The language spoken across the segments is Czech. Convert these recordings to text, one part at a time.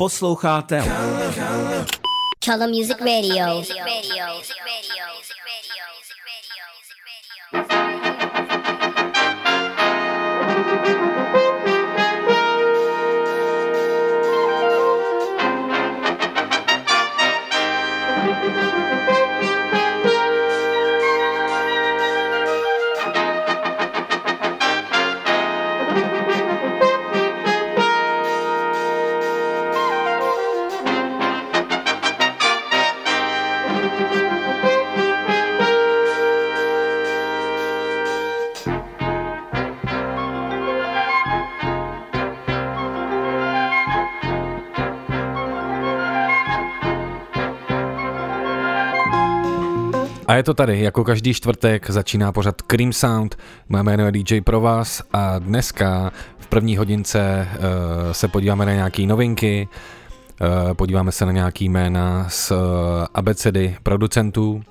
Posloucháte Color Music Radio. A je to tady, jako každý čtvrtek začíná pořad Cream Sound, moje jméno je DJ pro vás a dneska v první hodince uh, se podíváme na nějaké novinky, uh, podíváme se na nějaký jména z uh, abecedy producentů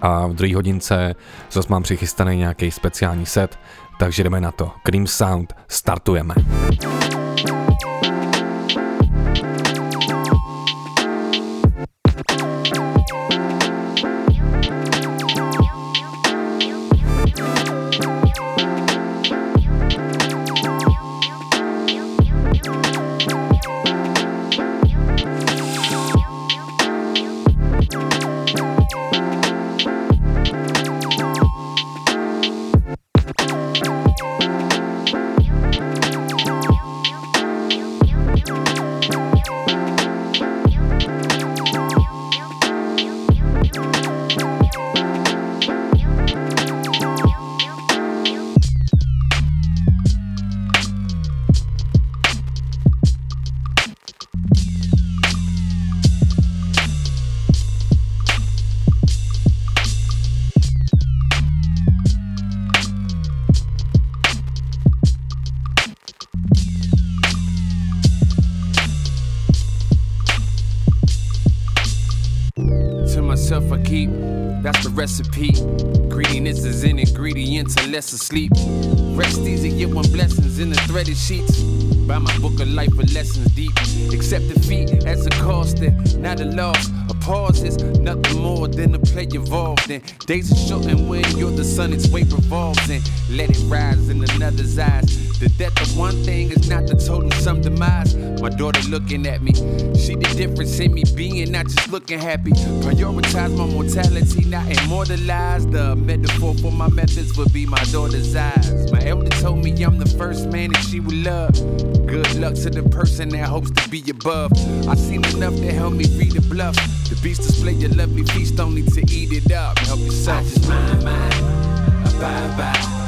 a v druhé hodince zase mám přichystaný nějaký speciální set, takže jdeme na to. Cream Sound, startujeme. To Days are short and when you're the sun, its weight revolves and let it rise in another's eyes. The death of one thing is not the total sum demise. My daughter looking at me. See the difference in me being not just looking happy. Prioritize my mortality, not immortalize. The metaphor for my methods would be my daughter's eyes. My elder told me I'm the first man that she would love. Good luck to the person that hopes to be above. I've seen enough to help me read the bluff. Beast display your lovely feast, don't need to eat it up. Help yourself. I just mind, mind, abide by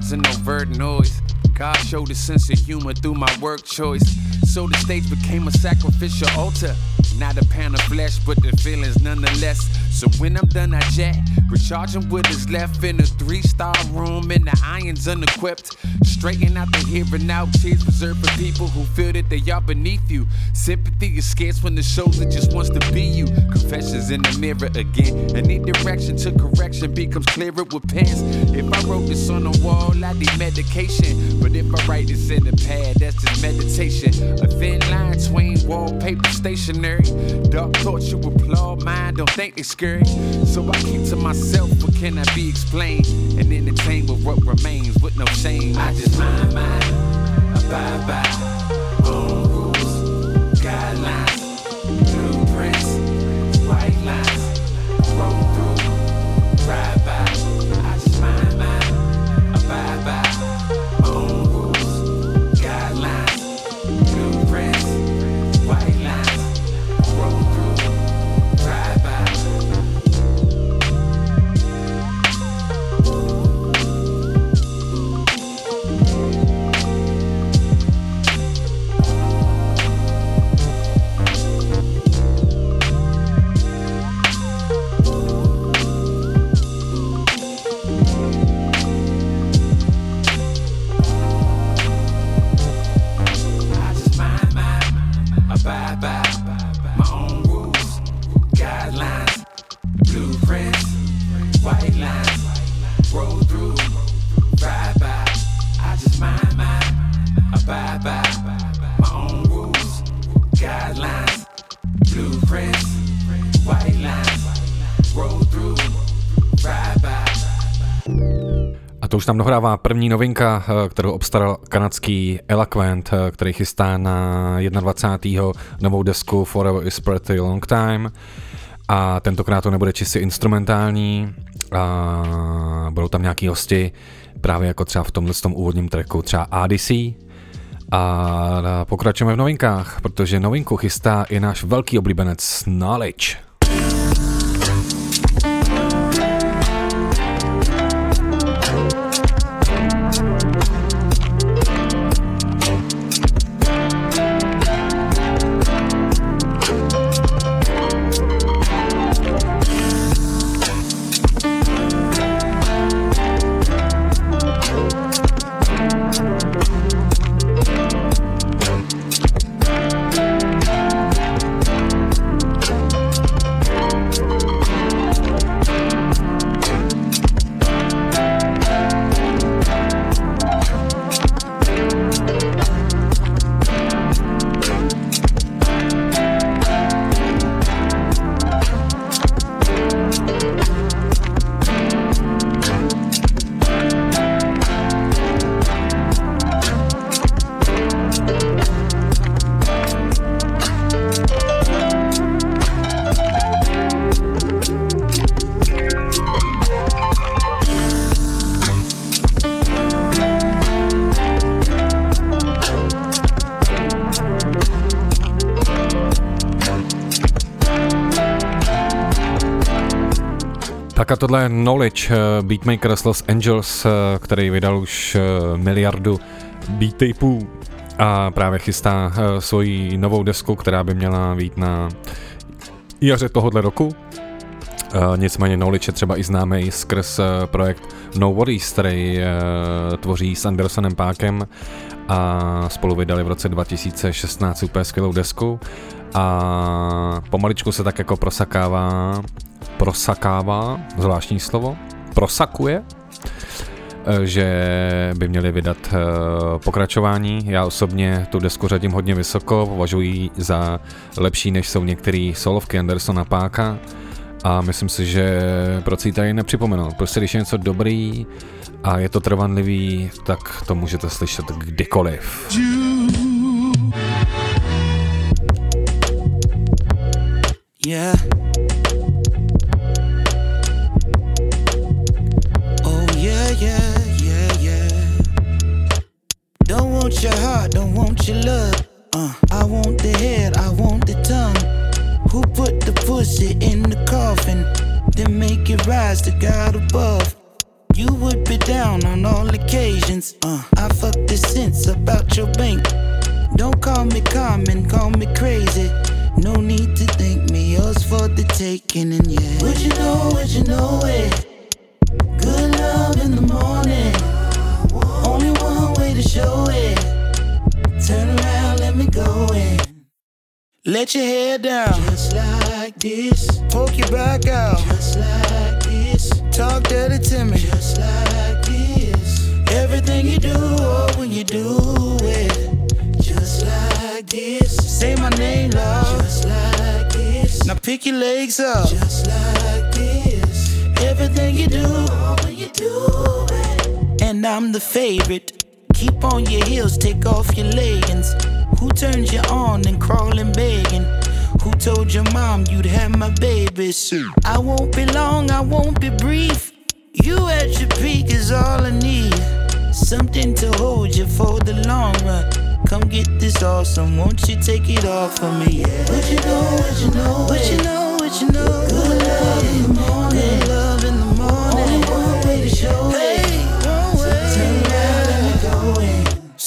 crowds and overt noise. God showed a sense of humor through my work choice. So the stage became a sacrificial altar. Not a pound of flesh, but the feelings nonetheless. So when I'm done, I jet. Recharging what is left in a three star room, and the irons unequipped. Straighten out the here and out tears reserved for people who feel that they are beneath you. Sympathy is scarce when the shoulder just wants to be you. Confessions in the mirror again. Any direction to correction becomes clearer with pens. If I wrote this on the wall, I'd need medication. But if I write this in a pad, that's just meditation. A thin line between wallpaper stationery. Dark thoughts you applaud, mine don't think they scary. So I keep to myself, what can I be explained? And entertain with what remains with no shame. I just mind, mind, abide by tam dohrává první novinka, eh, kterou obstaral kanadský Eloquent, eh, který chystá na 21. novou desku Forever is Pretty Long Time. A tentokrát to nebude čistě instrumentální, a budou tam nějaký hosti, právě jako třeba v tomhle tom úvodním tracku, třeba ADC. A pokračujeme v novinkách, protože novinku chystá i náš velký oblíbenec Knowledge. Eh, beatmaker z Los Angeles, eh, který vydal už eh, miliardu beat a právě chystá svoji novou desku, která by měla být na jaře tohohle roku. Nicméně Knowledge je třeba i známý skrz projekt No Worries, který tvoří s Andersonem Pákem a spolu vydali v roce 2016 úplně skvělou desku a pomaličku se tak jako prosakává prosakává, zvláštní slovo, prosakuje, eh, že by měli vydat eh, pokračování. Já osobně tu desku řadím hodně vysoko, považuji za lepší, než jsou některé solovky Andersona Páka a myslím si, že proč si tady nepřipomenout. Prostě když je něco dobrý a je to trvanlivý, tak to můžete slyšet kdykoliv. Yeah. Your love. Uh, I want the head, I want the tongue. Who put the pussy in the coffin? Then make it rise to God above. You would be down on all occasions. Uh, I fuck the sense about your bank. Don't call me common, call me crazy. No need to thank me, yours for the taking, and yeah. Would you know, would you know it? Good love in the morning. Only one way to show it. Turn around, let me go in. Let your hair down, just like this. Poke your back out, just like this. Talk dirty to me, just like this. Everything you do, oh, when you do it, just like this. Say my name, love, just like this. Now pick your legs up, just like this. Everything you do, oh, when you do it. And I'm the favorite Keep on your heels, take off your leggings. Who turns you on and crawling begging? Who told your mom you'd have my baby soon? I won't be long, I won't be brief. You at your peak is all I need. Something to hold you for the long run. Come get this awesome, won't you take it off of me? Yeah. What you know, what you know, what you know, what you know. Good love in the morning, good love in the morning. Only one way to show hey.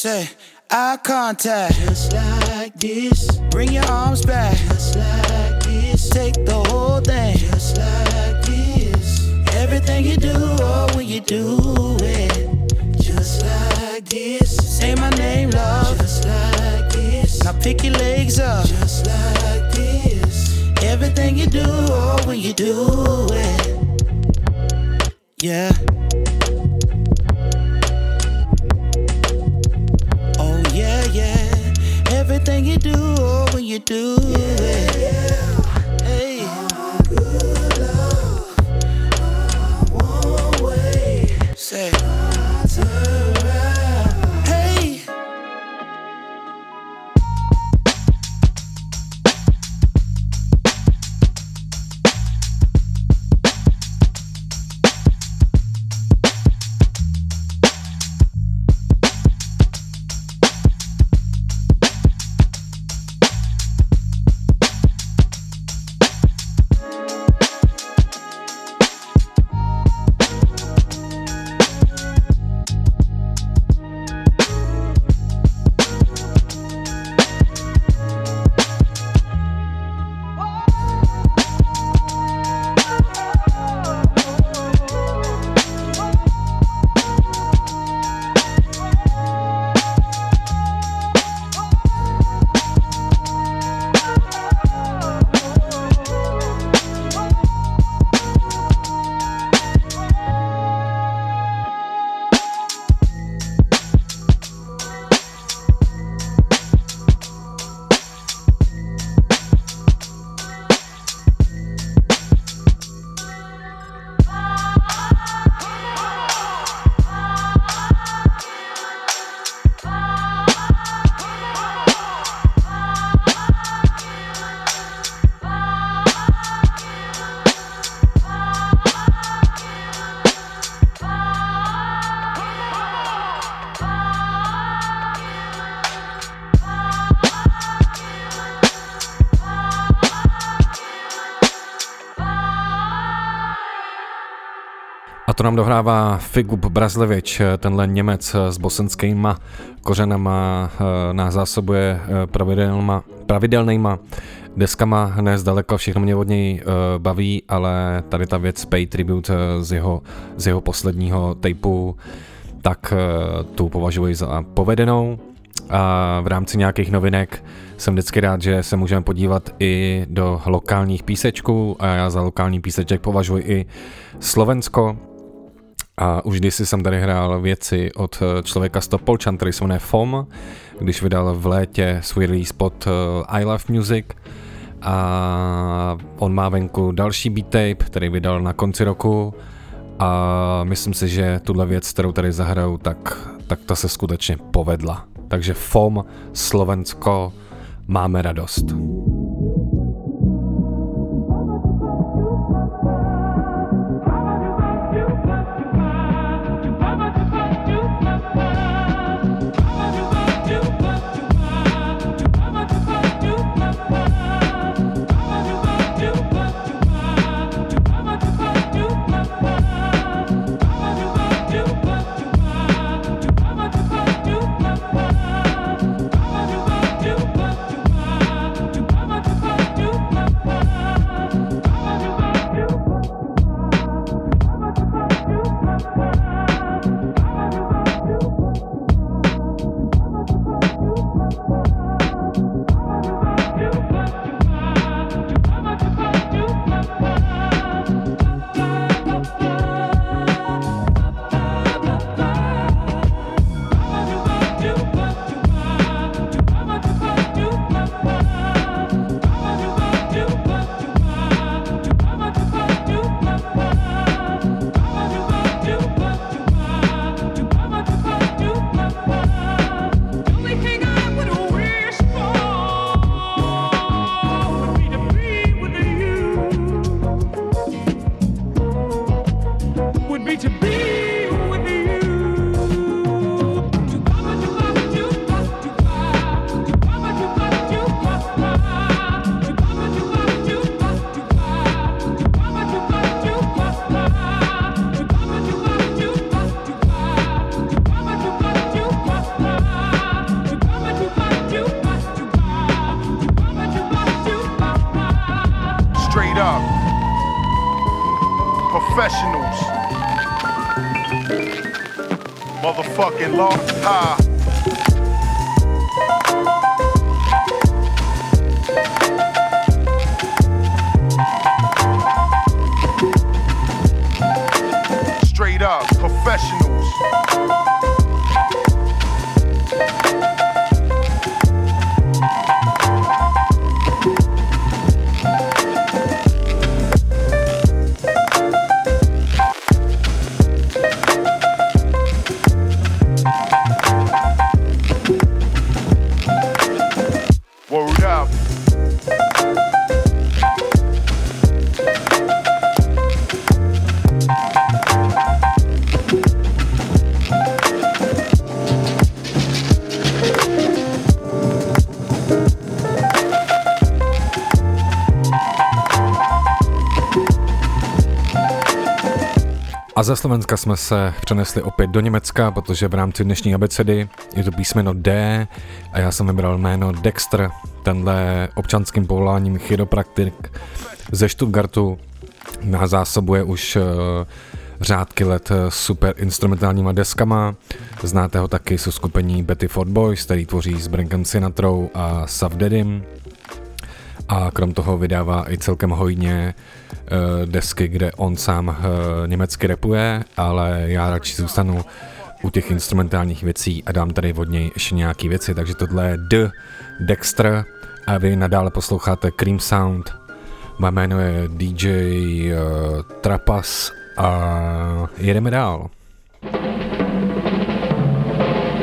Say, eye contact. Just like this. Bring your arms back. Just like this. Take the whole thing. Just like this. Everything you do, oh, when you do it. Just like this. Say my name, love. Just like this. Now pick your legs up. Just like this. Everything you do, oh, when you do it. Yeah. everything you do, oh, when you do it. Yeah, yeah. Good love, oh, one way. Say. Nám dohrává Figub Brazlevič, tenhle Němec s bosenskýma kořenama eh, nás zásobuje eh, pravidelnýma, pravidelnýma deskama, ne zdaleko, všechno mě od něj uh, baví, ale tady ta věc Pay Tribute z jeho, z jeho posledního tapeu, tak tu považuji za povedenou. A v rámci nějakých novinek jsem vždycky rád, že se můžeme podívat i do lokálních písečků a já za lokální píseček považuji i Slovensko, a už kdysi jsem tady hrál věci od eh, člověka z Topolčan, který se jmenuje FOM, když vydal v létě svůj release pod eh, I Love Music a on má venku další beat tape, který vydal na konci roku a myslím si, že tuhle věc, kterou tady zahraju, tak, tak ta se skutečně povedla. Takže FOM, Slovensko, máme radost. fucking lost. Ha. Ze Slovenska jsme se přenesli opět do Německa, protože v rámci dnešní abecedy je to písmeno D a já jsem vybral jméno Dexter, tenhle občanským povoláním chiropraktik ze Stuttgartu nás zásobuje už uh, řádky let super instrumentálníma deskama. Znáte ho taky se skupení Betty Ford Boys, který tvoří s Brankem Sinatrou a Savdedim. A krom toho vydává i celkem hojně desky, kde on sám uh, německy repuje, ale já radši zůstanu u těch instrumentálních věcí a dám tady od něj ještě nějaký věci, takže tohle je D, Dexter a vy nadále posloucháte Cream Sound. Má jméno je DJ uh, eh, Trapas a jedeme dál.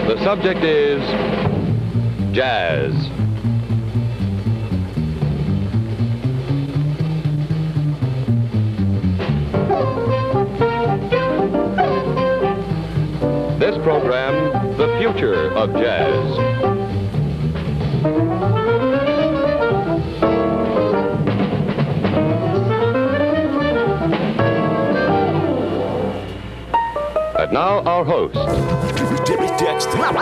The subject is jazz. Program, The Future of Jazz. And now our host. Jimmy Dexter. Live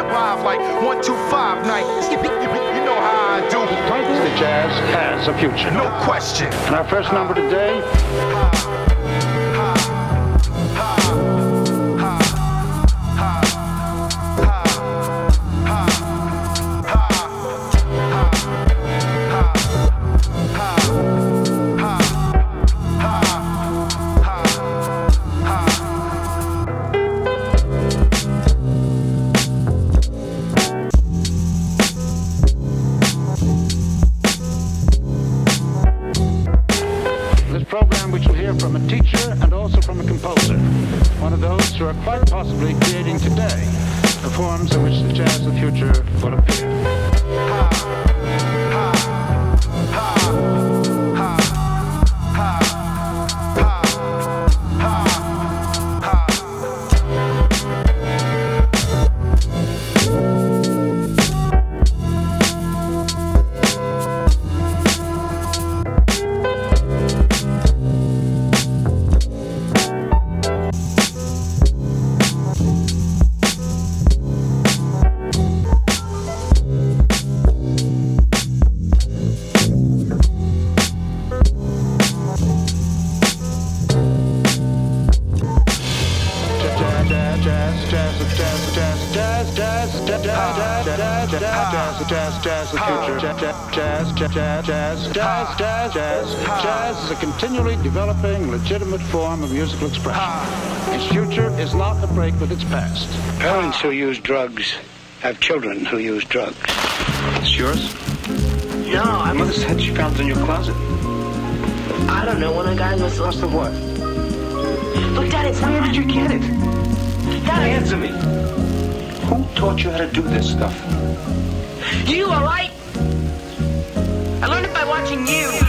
like one, two, five night. You know how I do. The jazz has a future. No question. And our first number today. Ah. Continually developing, legitimate form of musical expression. Ah. Its future is not a break with its past. Parents who use drugs have children who use drugs. It's yours? No, My I'm. mother said she found it in your closet. I don't know. When of the guys must Lost of what? Look, Dad, it's. Where did you get it? Dad, Answer me. Who taught you how to do this stuff? you all right? I learned it by watching you.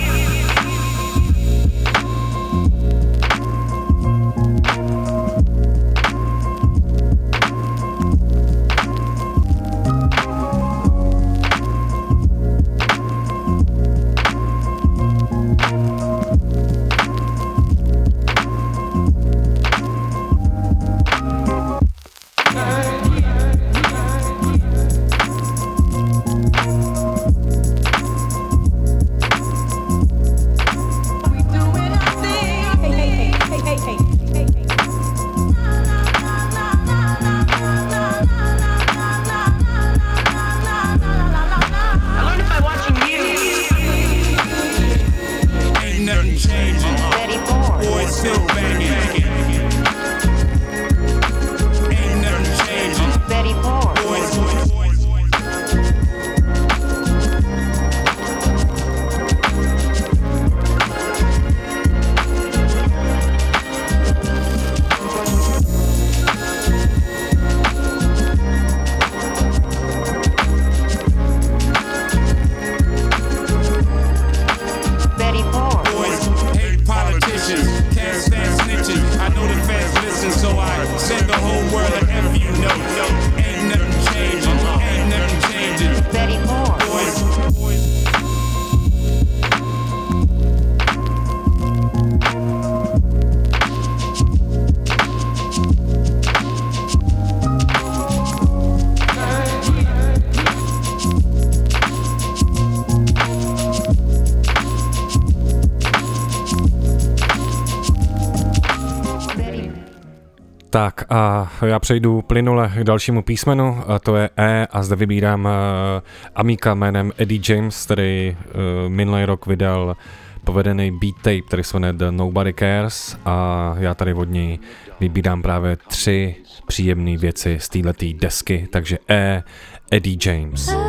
Já přejdu plynule k dalšímu písmenu, a to je E a zde vybírám uh, Amika jménem Eddie James, který uh, minulý rok vydal povedený beat tape, který se jmenuje The Nobody Cares a já tady od něj vybírám právě tři příjemné věci z této desky, takže E, Eddie James.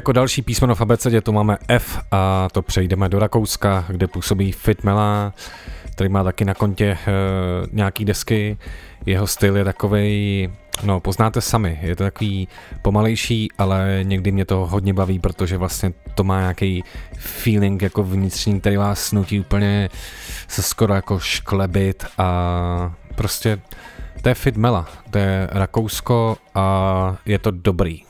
Jako další písmeno v abecedě to máme F a to přejdeme do Rakouska, kde působí Fit Mela, který má taky na kontě e, nějaký desky. Jeho styl je takový, no poznáte sami, je to takový pomalejší, ale někdy mě to hodně baví, protože vlastně to má nějaký feeling jako vnitřní, který vás nutí úplně se skoro jako šklebit a prostě to je Fit Mela, to je Rakousko a je to dobrý.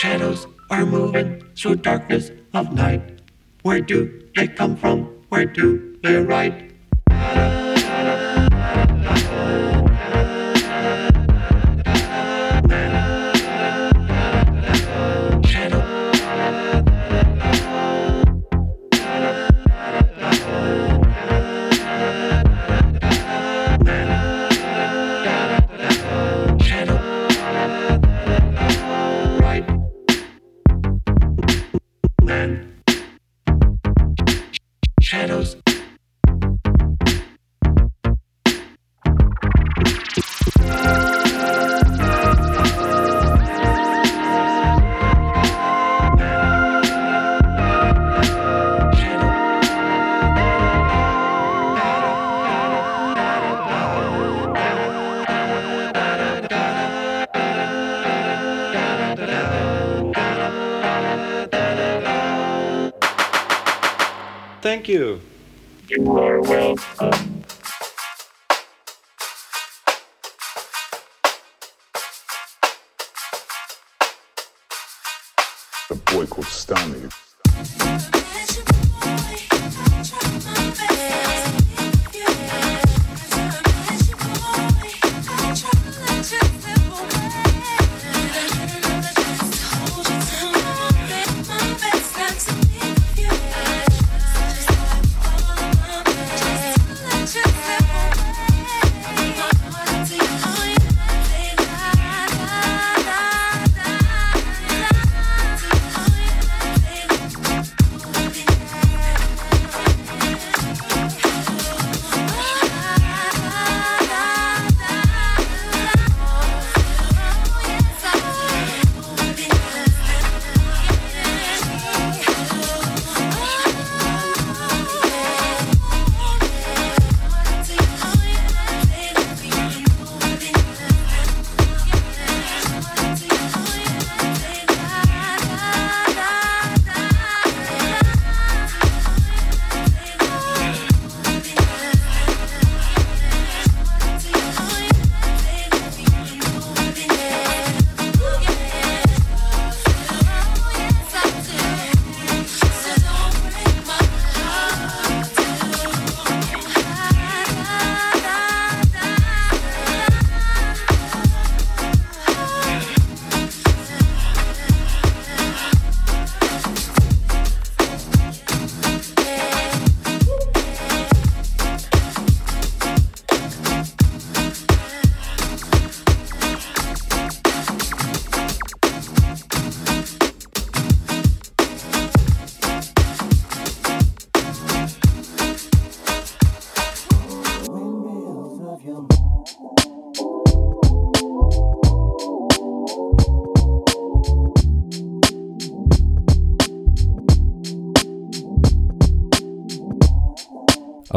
Shadows are moving through darkness of night. Where do they come from? Where do they ride?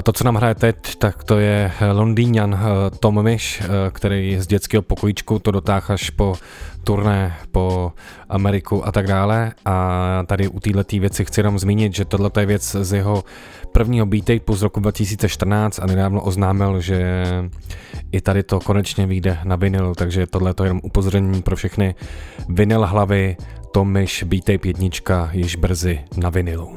To, co nám hraje teď, tak to je Londýňan Tom Mish, který z dětského pokojíčku to dotáhl až po turné po Ameriku a tak dále. A tady u této věci chci jenom zmínit, že tohle je věc z jeho prvního beat z roku 2014 a nedávno oznámil, že i tady to konečně vyjde na vinyl, takže tohle je jenom upozornění pro všechny vinyl hlavy, Tomish Beat Tape jednička již brzy na vinilu.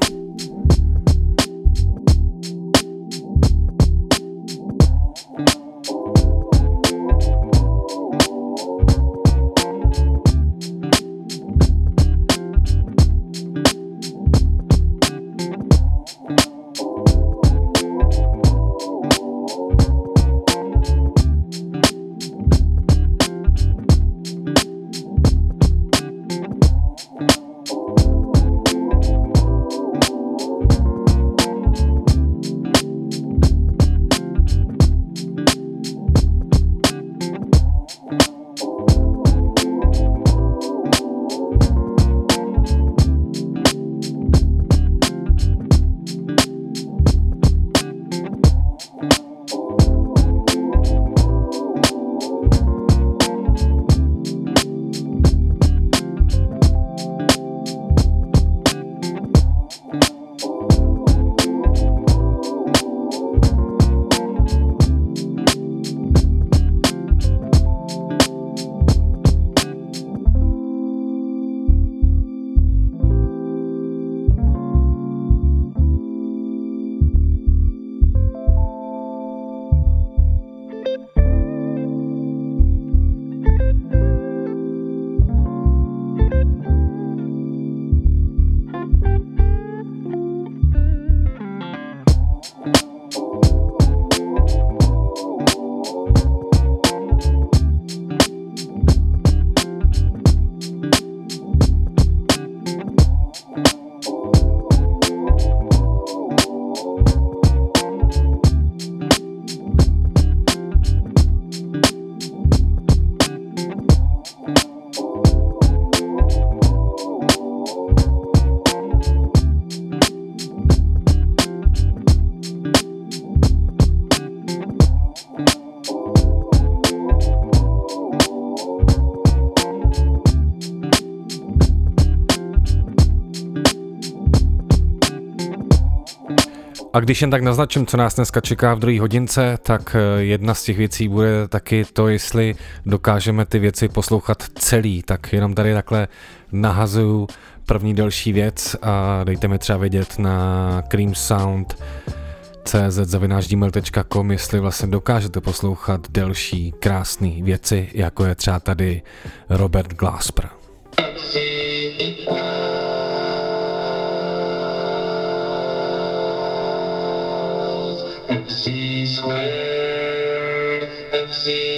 Když jen tak naznačím, co nás dneska čeká v druhé hodince, tak eh, jedna z těch věcí bude taky to, jestli dokážeme ty věci poslouchat celý. Tak jenom tady takhle nahazuju první další věc a dejte mi třeba vědět na Cream Sound cz.gmail.com, jestli vlastně dokážete poslouchat delší krásné věci, jako je třeba tady Robert Glasper. MC squared, MC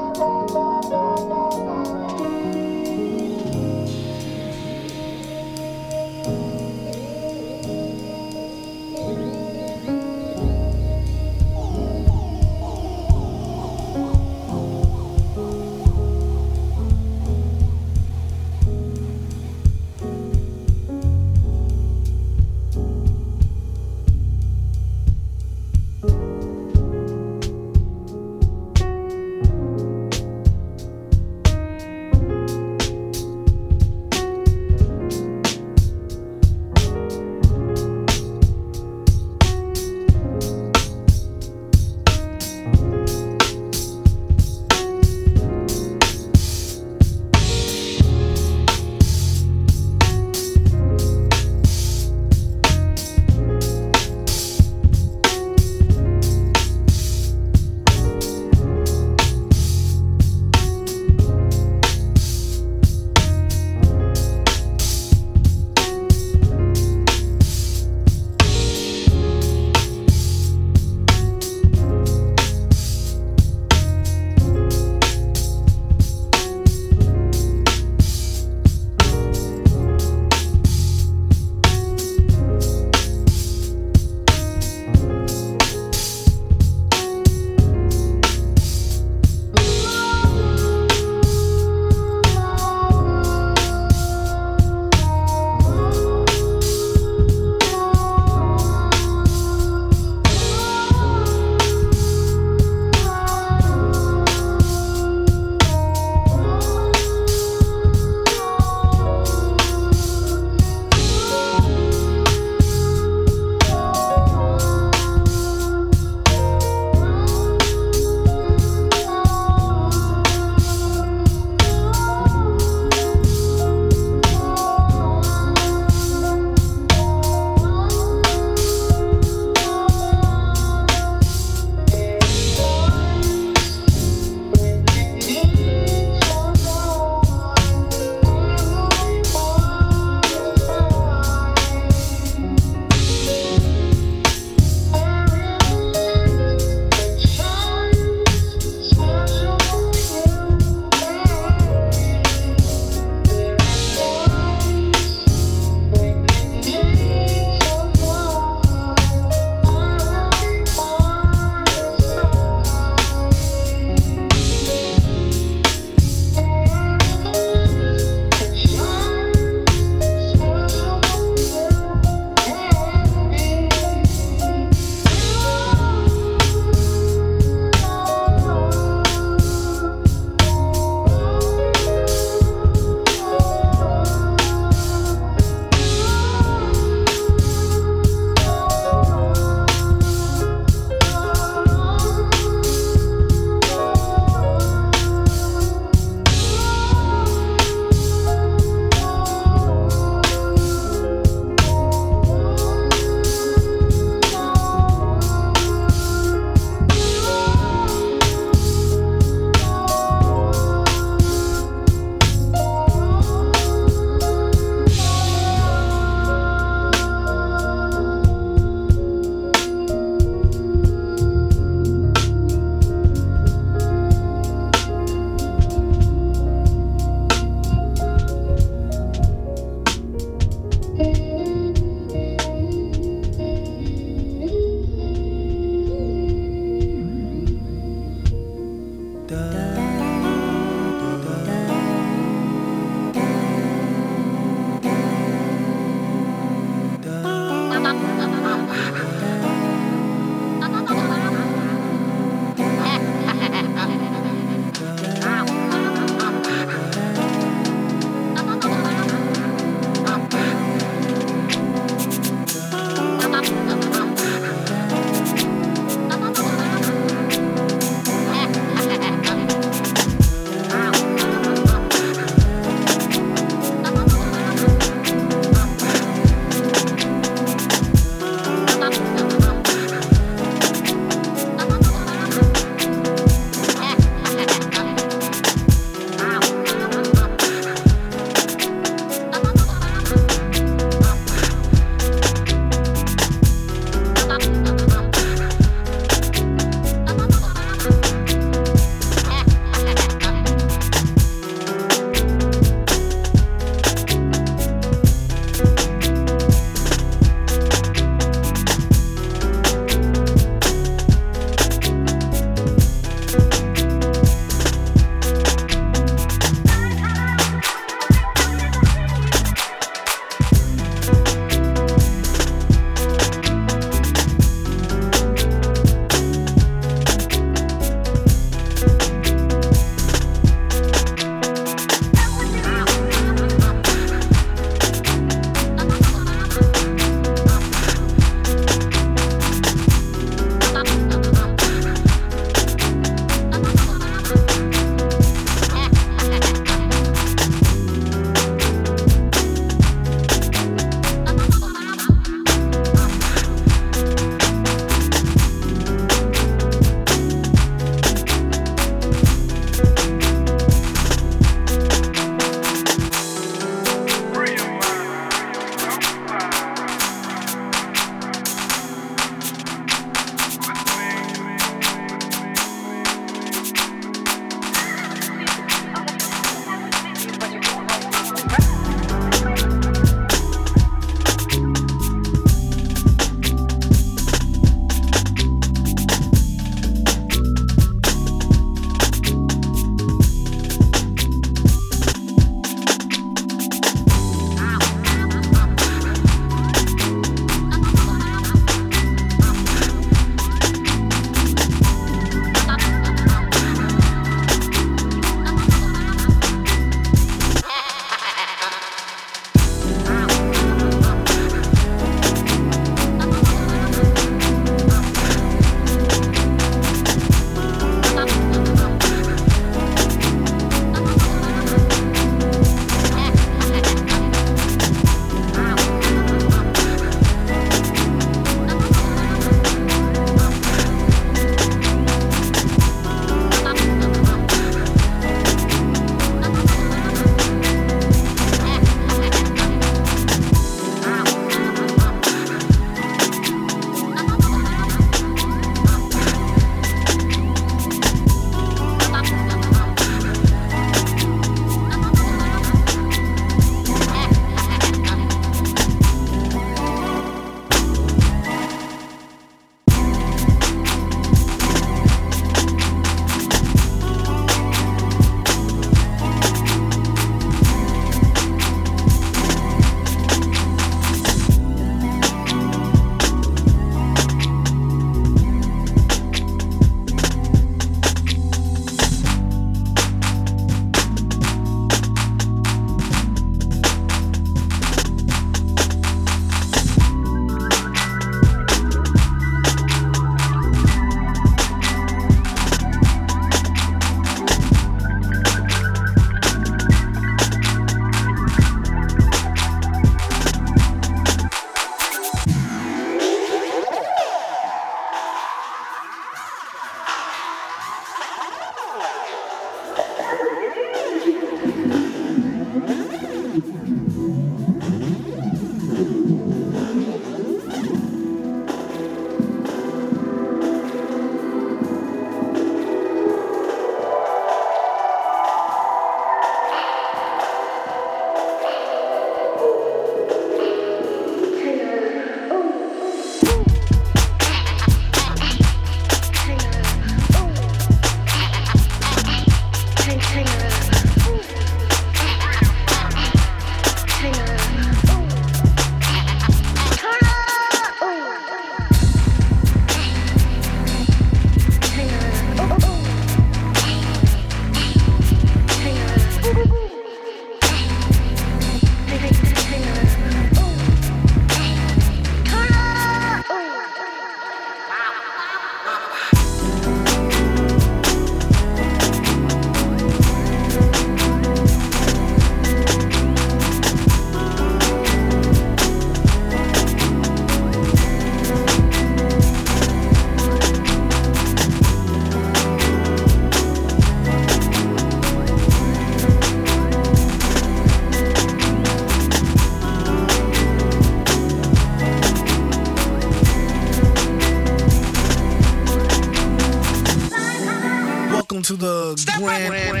fue. fue, fue.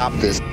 Stop this.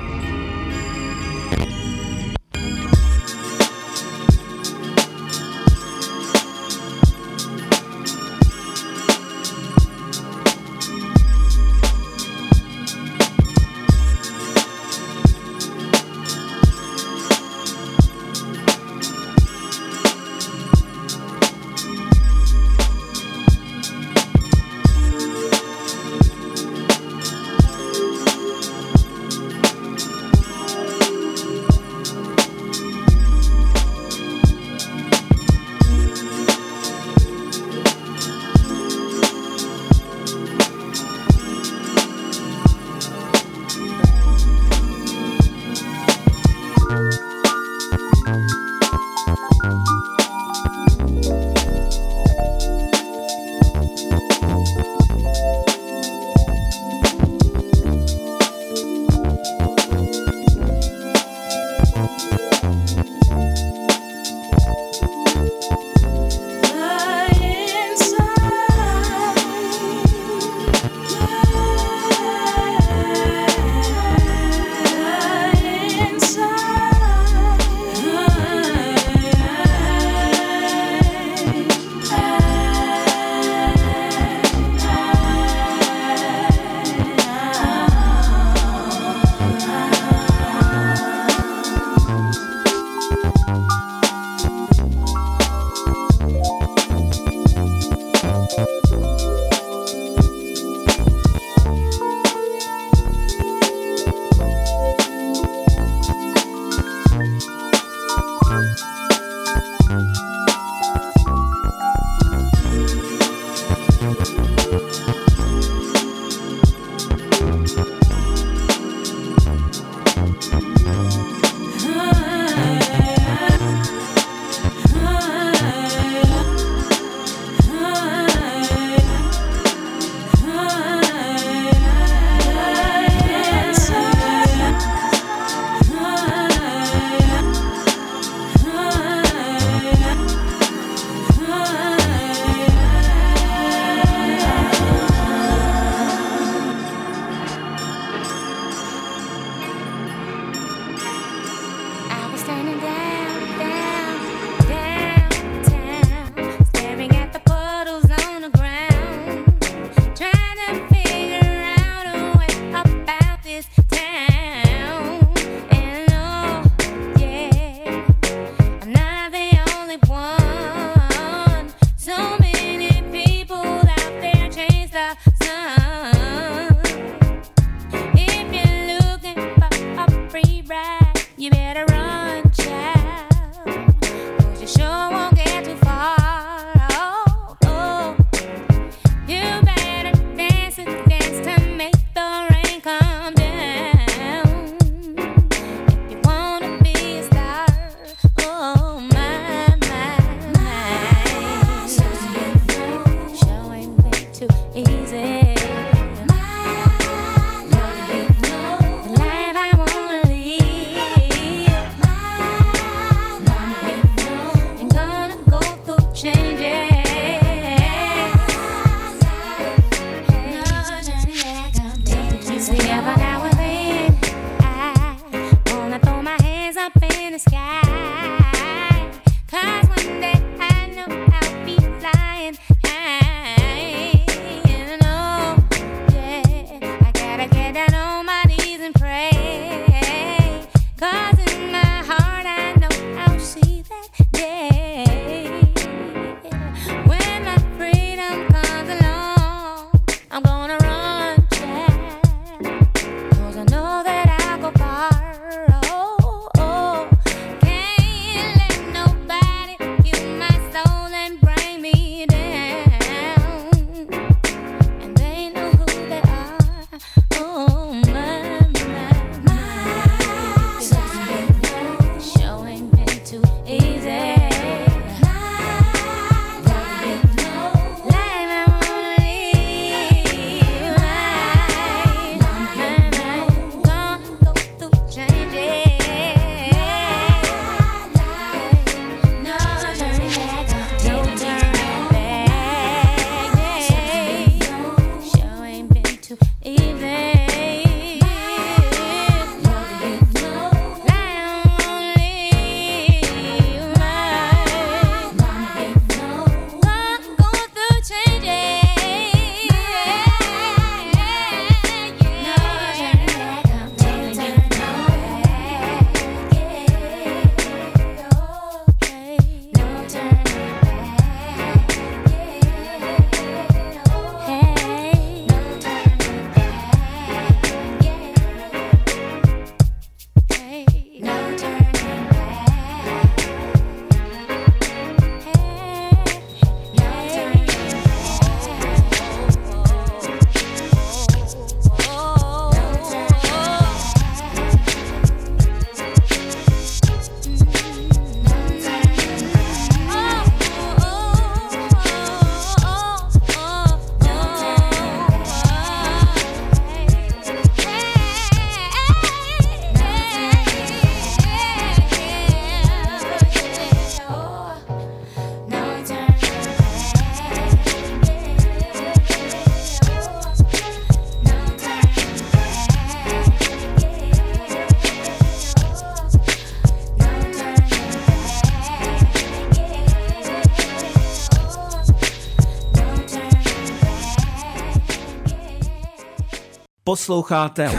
Posloucháte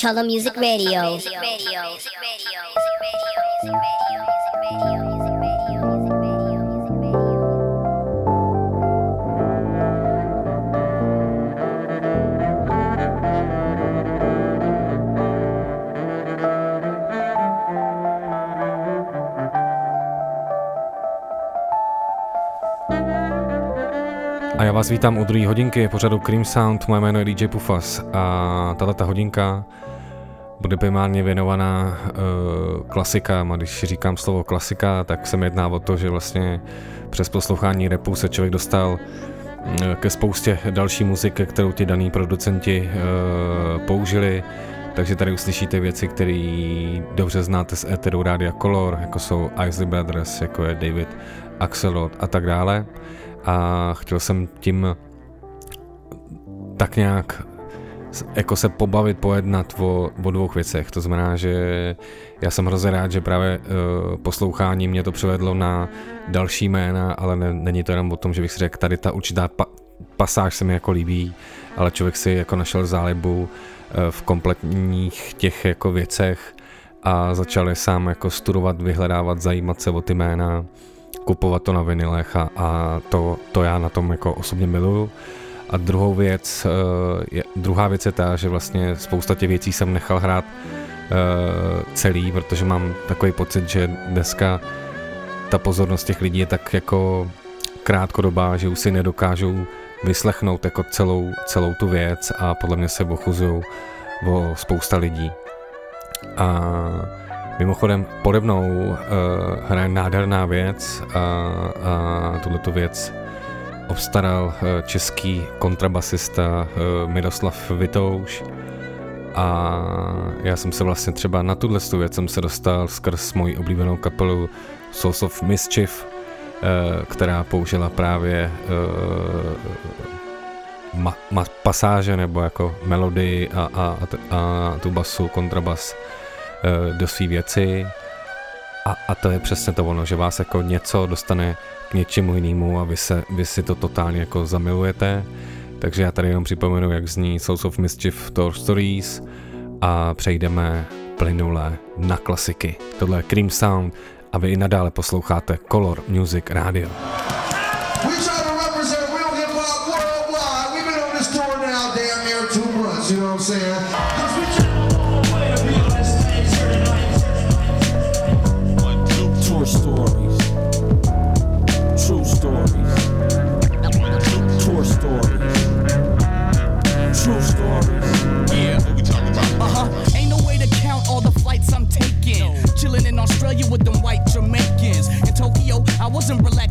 Color Music Radio. A já vás vítám u druhé hodinky pořadu Cream Sound, moje jméno je DJ Pufas a tato hodinka bude primárně věnovaná uh, klasikám. A když říkám slovo klasika, tak se mi jedná o to, že vlastně přes poslouchání repu se člověk dostal uh, ke spoustě další muziky, kterou ti daný producenti uh, použili, takže tady uslyšíte věci, které dobře znáte z Etheru Rádia Color, jako jsou Isley Brothers, jako je David Axelrod a tak dále a chtěl jsem tím tak nějak jako se pobavit, pojednat o, o dvou věcech. To znamená, že já jsem hrozně rád, že právě uh, poslouchání mě to přivedlo na další jména, ale ne, není to jenom o tom, že bych si řekl, tady ta určitá pa, pasáž se mi jako líbí, ale člověk si jako našel zálibu uh, v kompletních těch jako věcech a začal je sám jako studovat, vyhledávat, zajímat se o ty jména kupovat to na vinilech a, a to, to já na tom jako osobně miluju. A druhou věc, je, druhá věc je ta, že vlastně spousta těch věcí jsem nechal hrát uh, celý, protože mám takový pocit, že dneska ta pozornost těch lidí je tak jako krátkodobá, že už si nedokážou vyslechnout jako celou, celou tu věc a podle mě se ochuzují o spousta lidí. A Mimochodem, pode mnou uh, hraje nádherná věc a, a tuto věc obstaral uh, český kontrabasista uh, Miroslav Vitouš. A já jsem se vlastně třeba na tuhle věc jsem se dostal skrz moji oblíbenou kapelu Souls of Mischief, uh, která použila právě uh, ma, ma, pasáže nebo jako melodii a, a, a, a tu basu, kontrabas Eh, do své věci a, a to je přesně to ono, že vás jako něco dostane k něčemu jinému a vy, se, vy si to totálně jako zamilujete. Takže já tady jenom připomenu, jak zní Souls of Mischief Tour Stories a přejdeme plynule na klasiky. Tohle je Cream Sound a vy i nadále posloucháte Color Music Radio. We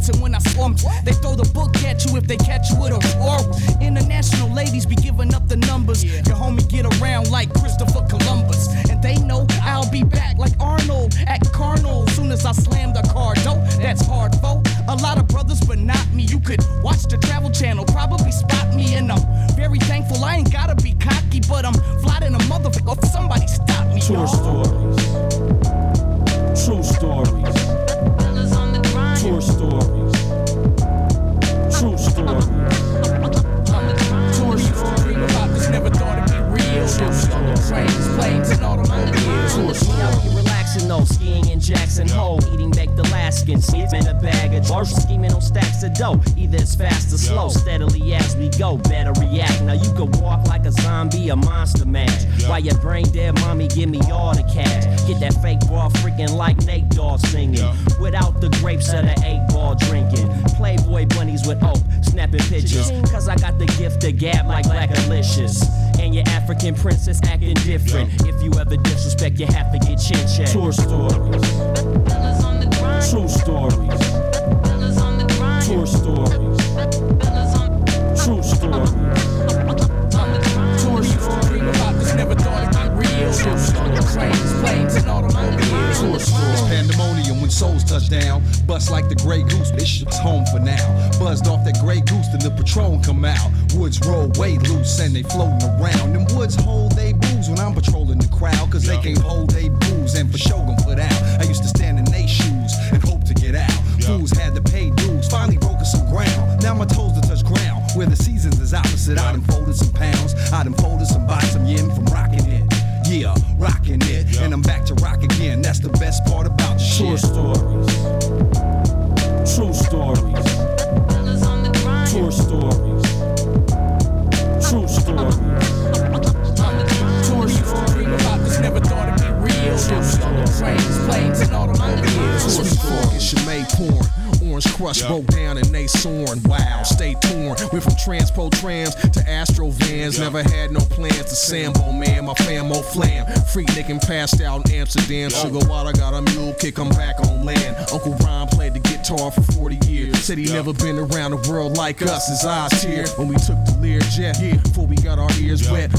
and when I slumped, they throw the book at you if they catch you with a oral. International ladies be giving up the numbers. Your homie get around like like us, his eyes tear when we took the Learjet. Yeah, before we got our ears yeah. wet,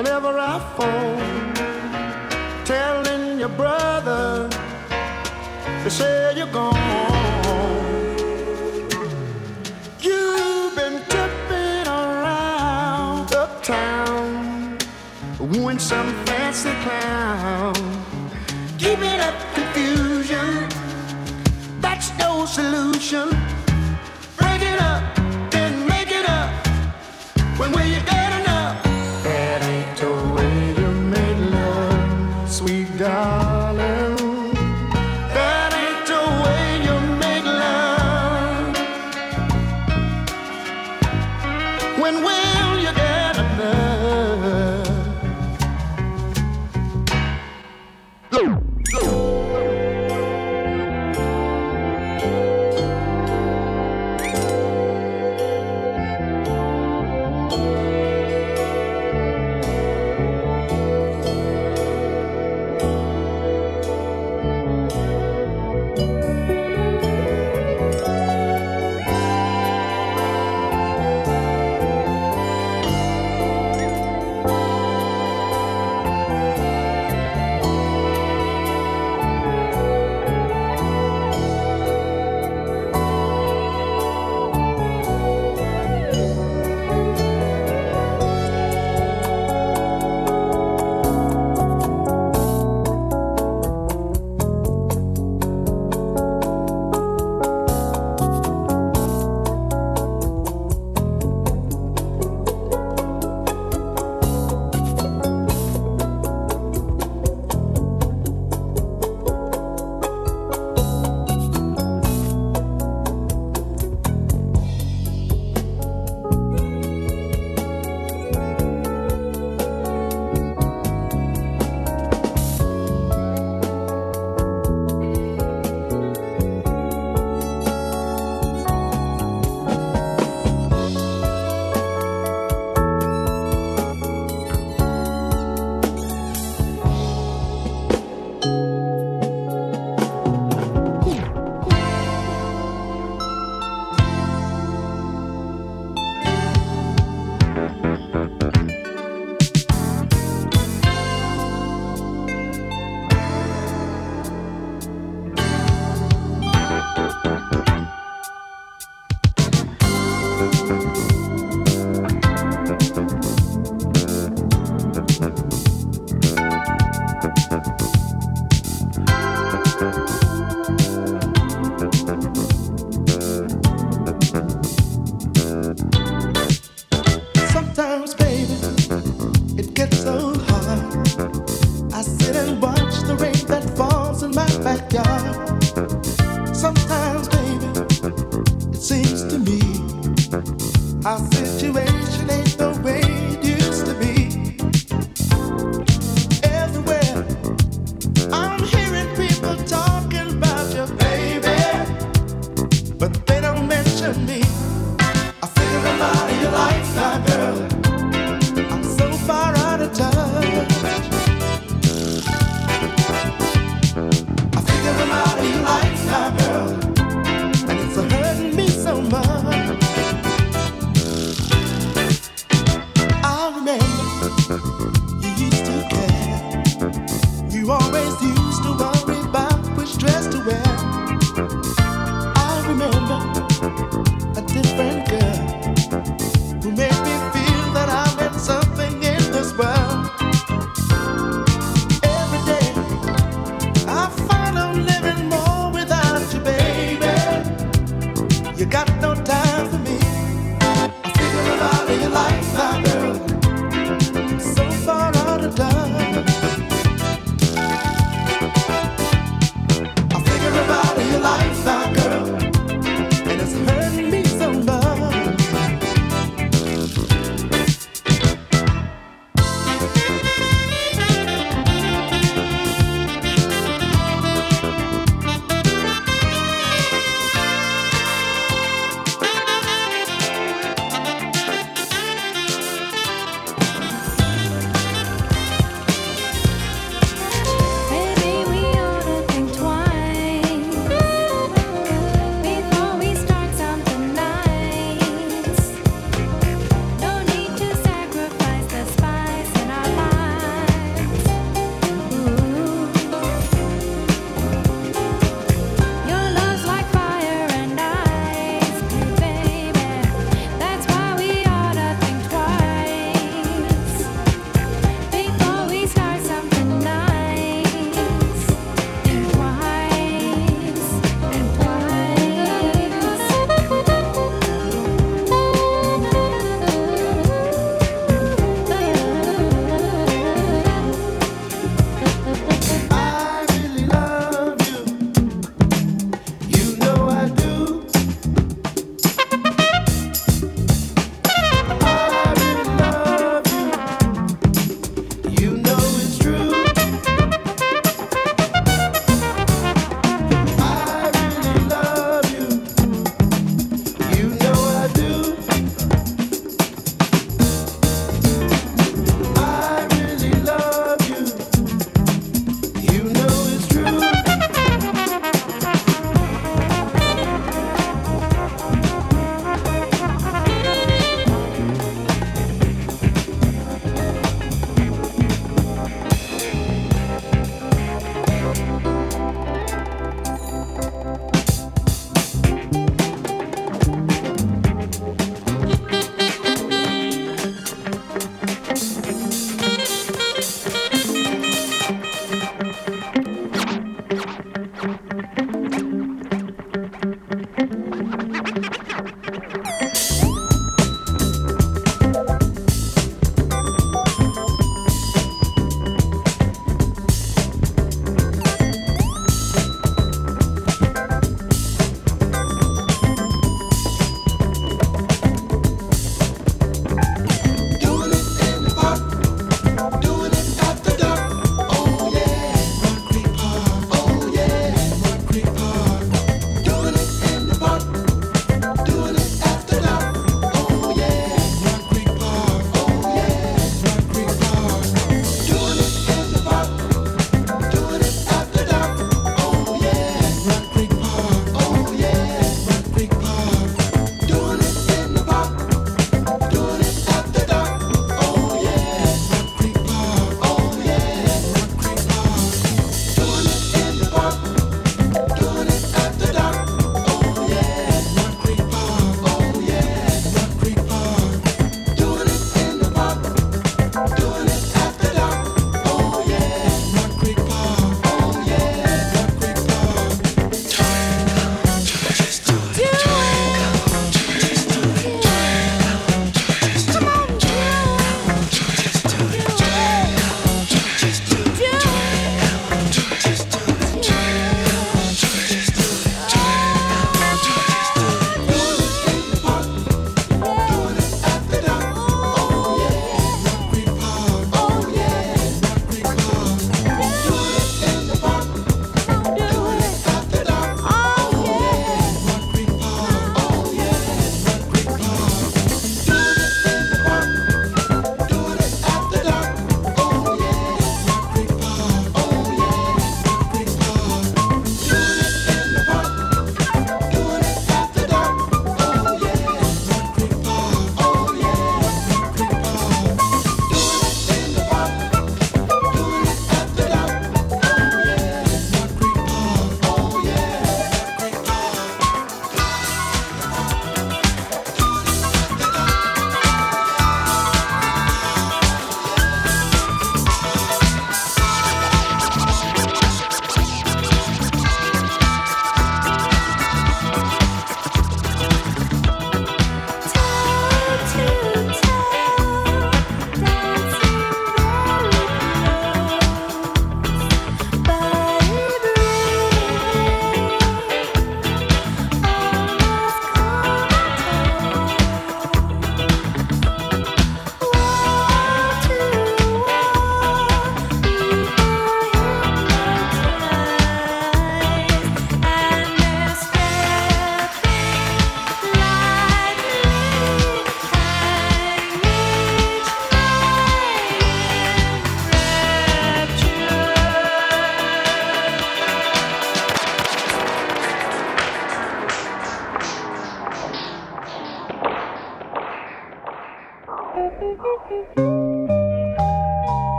whenever and when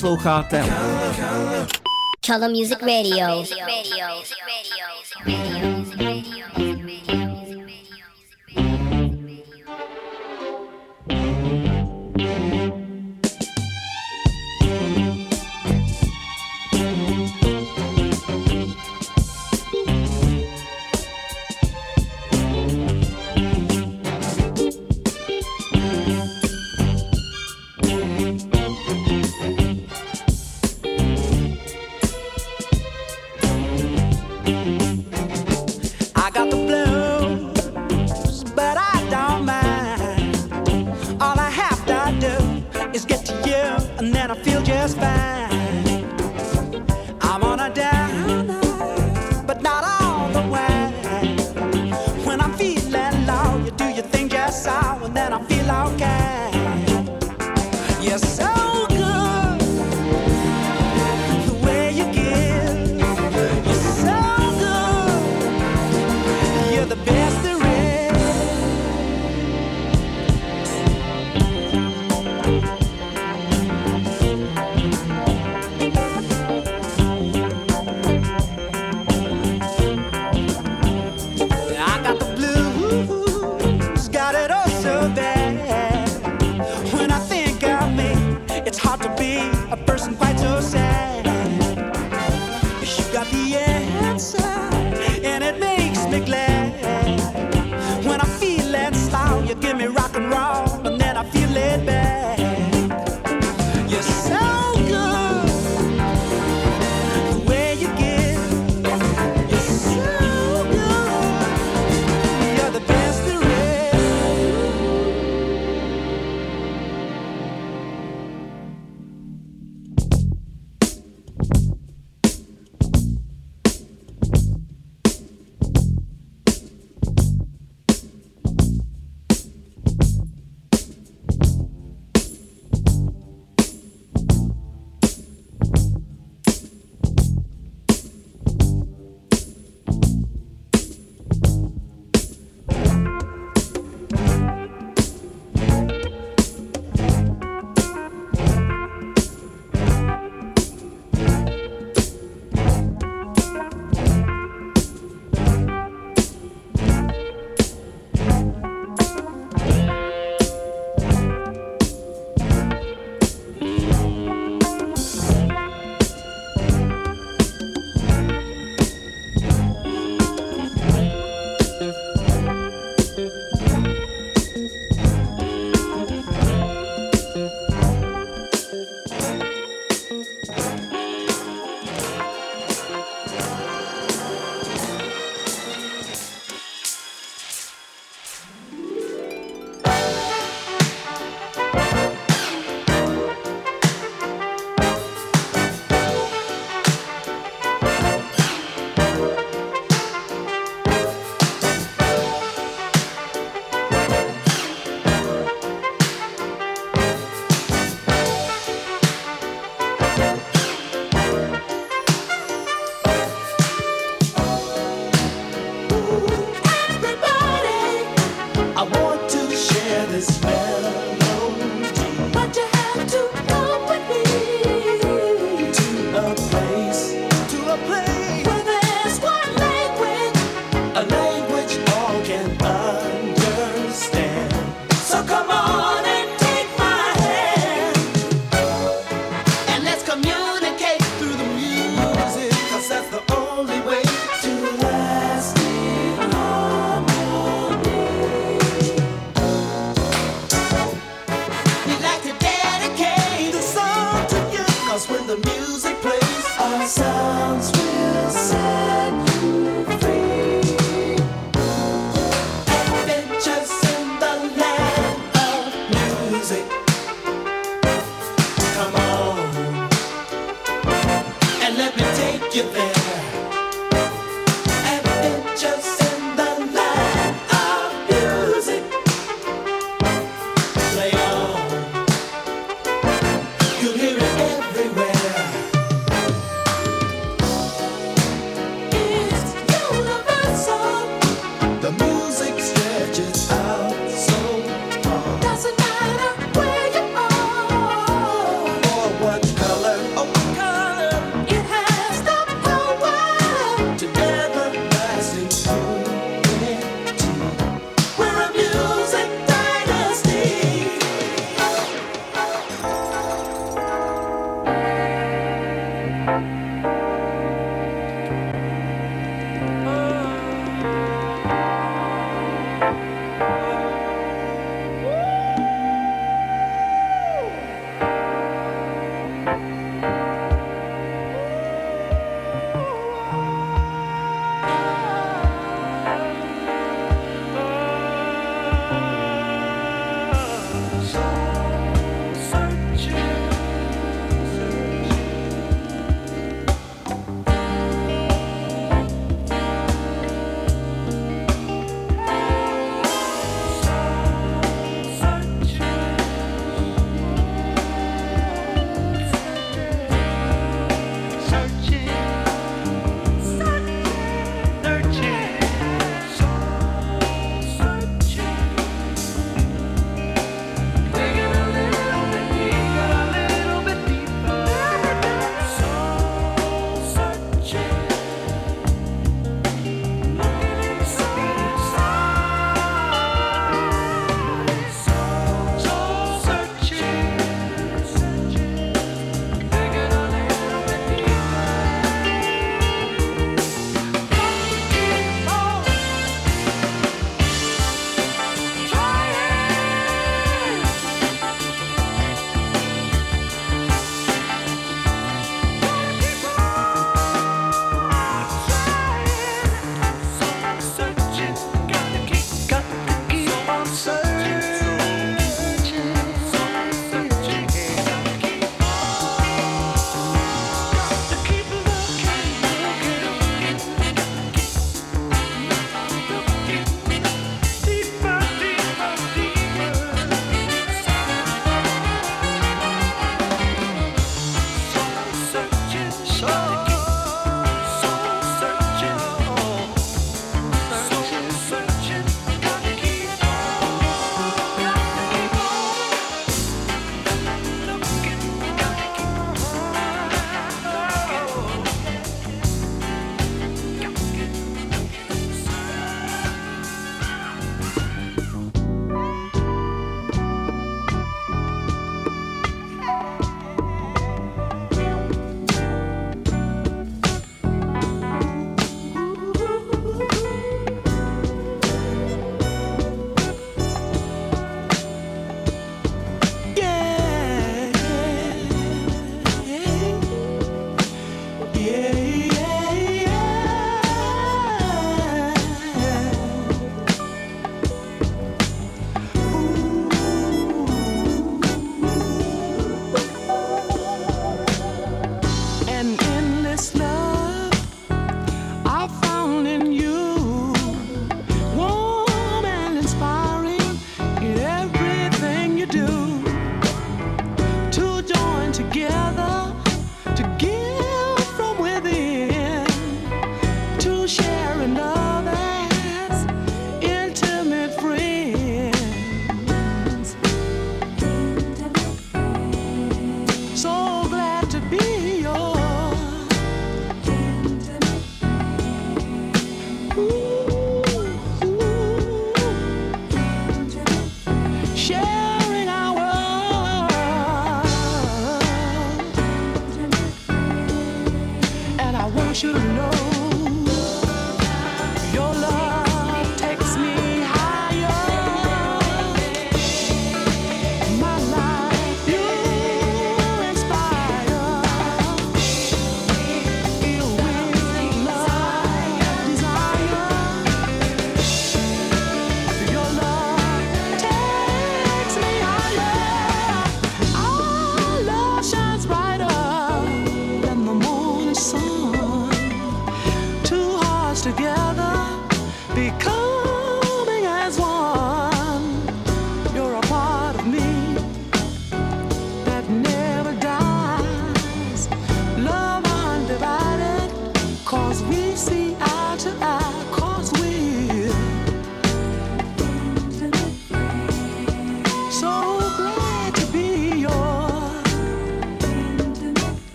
Posloucháte Color Music Radio.